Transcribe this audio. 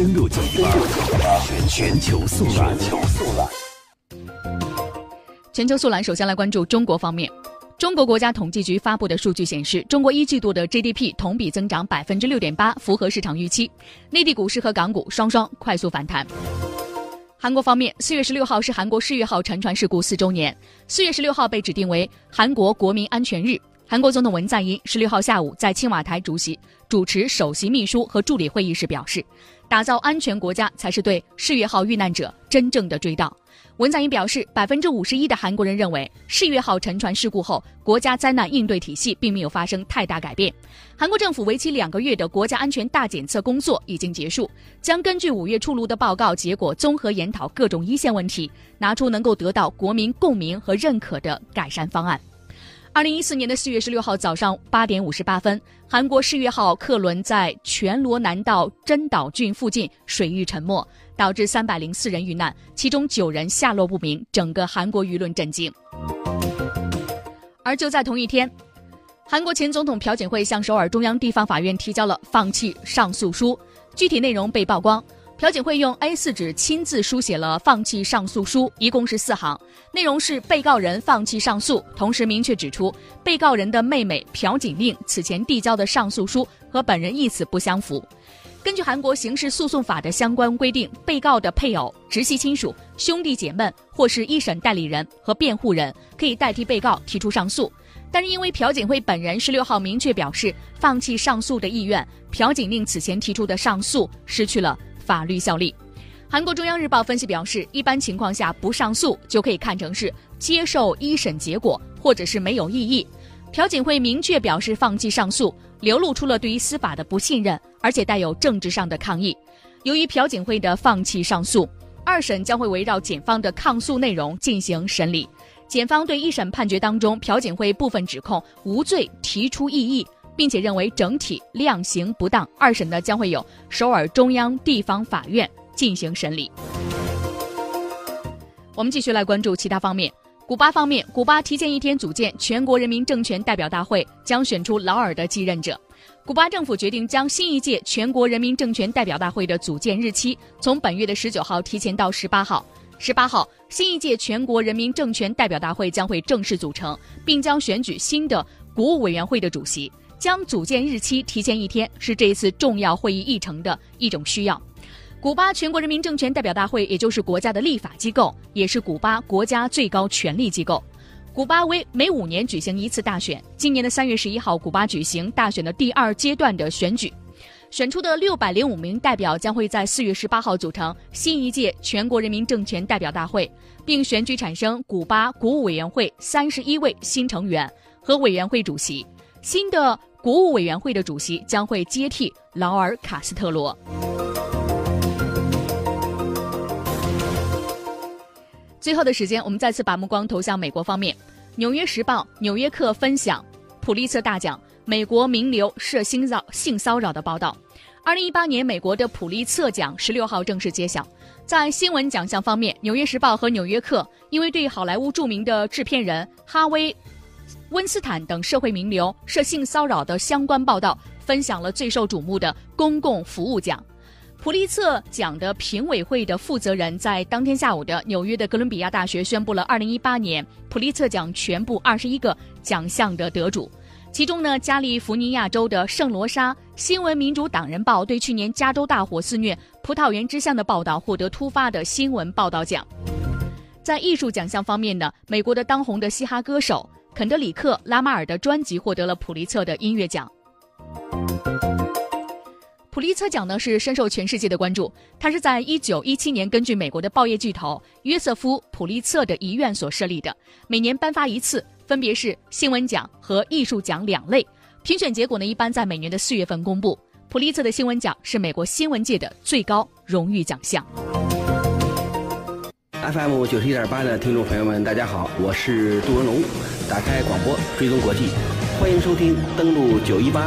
登录九一八，全球速览。全球速览。全球速览，首先来关注中国方面。中国国家统计局发布的数据显示，中国一季度的 GDP 同比增长百分之六点八，符合市场预期。内地股市和港股双双快速反弹。韩国方面，四月十六号是韩国世越号沉船事故四周年，四月十六号被指定为韩国国民安全日。韩国总统文在寅十六号下午在青瓦台主席主持首席秘书和助理会议时表示，打造安全国家才是对世越号遇难者真正的追悼。文在寅表示，百分之五十一的韩国人认为世越号沉船事故后，国家灾难应对体系并没有发生太大改变。韩国政府为期两个月的国家安全大检测工作已经结束，将根据五月出炉的报告结果，综合研讨各种一线问题，拿出能够得到国民共鸣和认可的改善方案。二零一四年的四月十六号早上八点五十八分，韩国世越号客轮在全罗南道真岛郡附近水域沉没，导致三百零四人遇难，其中九人下落不明，整个韩国舆论震惊。而就在同一天，韩国前总统朴槿惠向首尔中央地方法院提交了放弃上诉书，具体内容被曝光。朴槿惠用 A4 纸亲自书写了放弃上诉书，一共是四行，内容是被告人放弃上诉，同时明确指出被告人的妹妹朴槿令此前递交的上诉书和本人意思不相符。根据韩国刑事诉讼法的相关规定，被告的配偶、直系亲属、兄弟姐妹或是一审代理人和辩护人可以代替被告提出上诉，但是因为朴槿惠本人十六号明确表示放弃上诉的意愿，朴槿令此前提出的上诉失去了。法律效力。韩国中央日报分析表示，一般情况下不上诉就可以看成是接受一审结果，或者是没有异议。朴槿惠明确表示放弃上诉，流露出了对于司法的不信任，而且带有政治上的抗议。由于朴槿惠的放弃上诉，二审将会围绕检方的抗诉内容进行审理。检方对一审判决当中朴槿惠部分指控无罪提出异议。并且认为整体量刑不当，二审呢将会有首尔中央地方法院进行审理。我们继续来关注其他方面。古巴方面，古巴提前一天组建全国人民政权代表大会，将选出劳尔的继任者。古巴政府决定将新一届全国人民政权代表大会的组建日期从本月的十九号提前到十八号。十八号，新一届全国人民政权代表大会将会正式组成，并将选举新的国务委员会的主席。将组建日期提前一天是这一次重要会议议程的一种需要。古巴全国人民政权代表大会，也就是国家的立法机构，也是古巴国家最高权力机构。古巴为每五年举行一次大选，今年的三月十一号，古巴举行大选的第二阶段的选举，选出的六百零五名代表将会在四月十八号组成新一届全国人民政权代表大会，并选举产生古巴国务委员会三十一位新成员和委员会主席。新的。国务委员会的主席将会接替劳尔·卡斯特罗。最后的时间，我们再次把目光投向美国方面。《纽约时报》《纽约客》分享普利策大奖，美国名流涉性骚性骚扰的报道。二零一八年美国的普利策奖十六号正式揭晓。在新闻奖项方面，《纽约时报》和《纽约客》因为对好莱坞著名的制片人哈维。温斯坦等社会名流涉性骚扰的相关报道，分享了最受瞩目的公共服务奖。普利策奖的评委会的负责人在当天下午的纽约的哥伦比亚大学宣布了2018年普利策奖全部21个奖项的得主。其中呢，加利福尼亚州的圣罗莎新闻民主党人报对去年加州大火肆虐葡萄园之乡的报道获得突发的新闻报道奖。在艺术奖项方面呢，美国的当红的嘻哈歌手。肯德里克·拉马尔的专辑获得了普利策的音乐奖。普利策奖呢是深受全世界的关注，它是在一九一七年根据美国的报业巨头约瑟夫·普利策的遗愿所设立的，每年颁发一次，分别是新闻奖和艺术奖两类。评选结果呢一般在每年的四月份公布。普利策的新闻奖是美国新闻界的最高荣誉奖项。FM 九十一点八的听众朋友们，大家好，我是杜文龙。打开广播，追踪国际，欢迎收听登录九一八。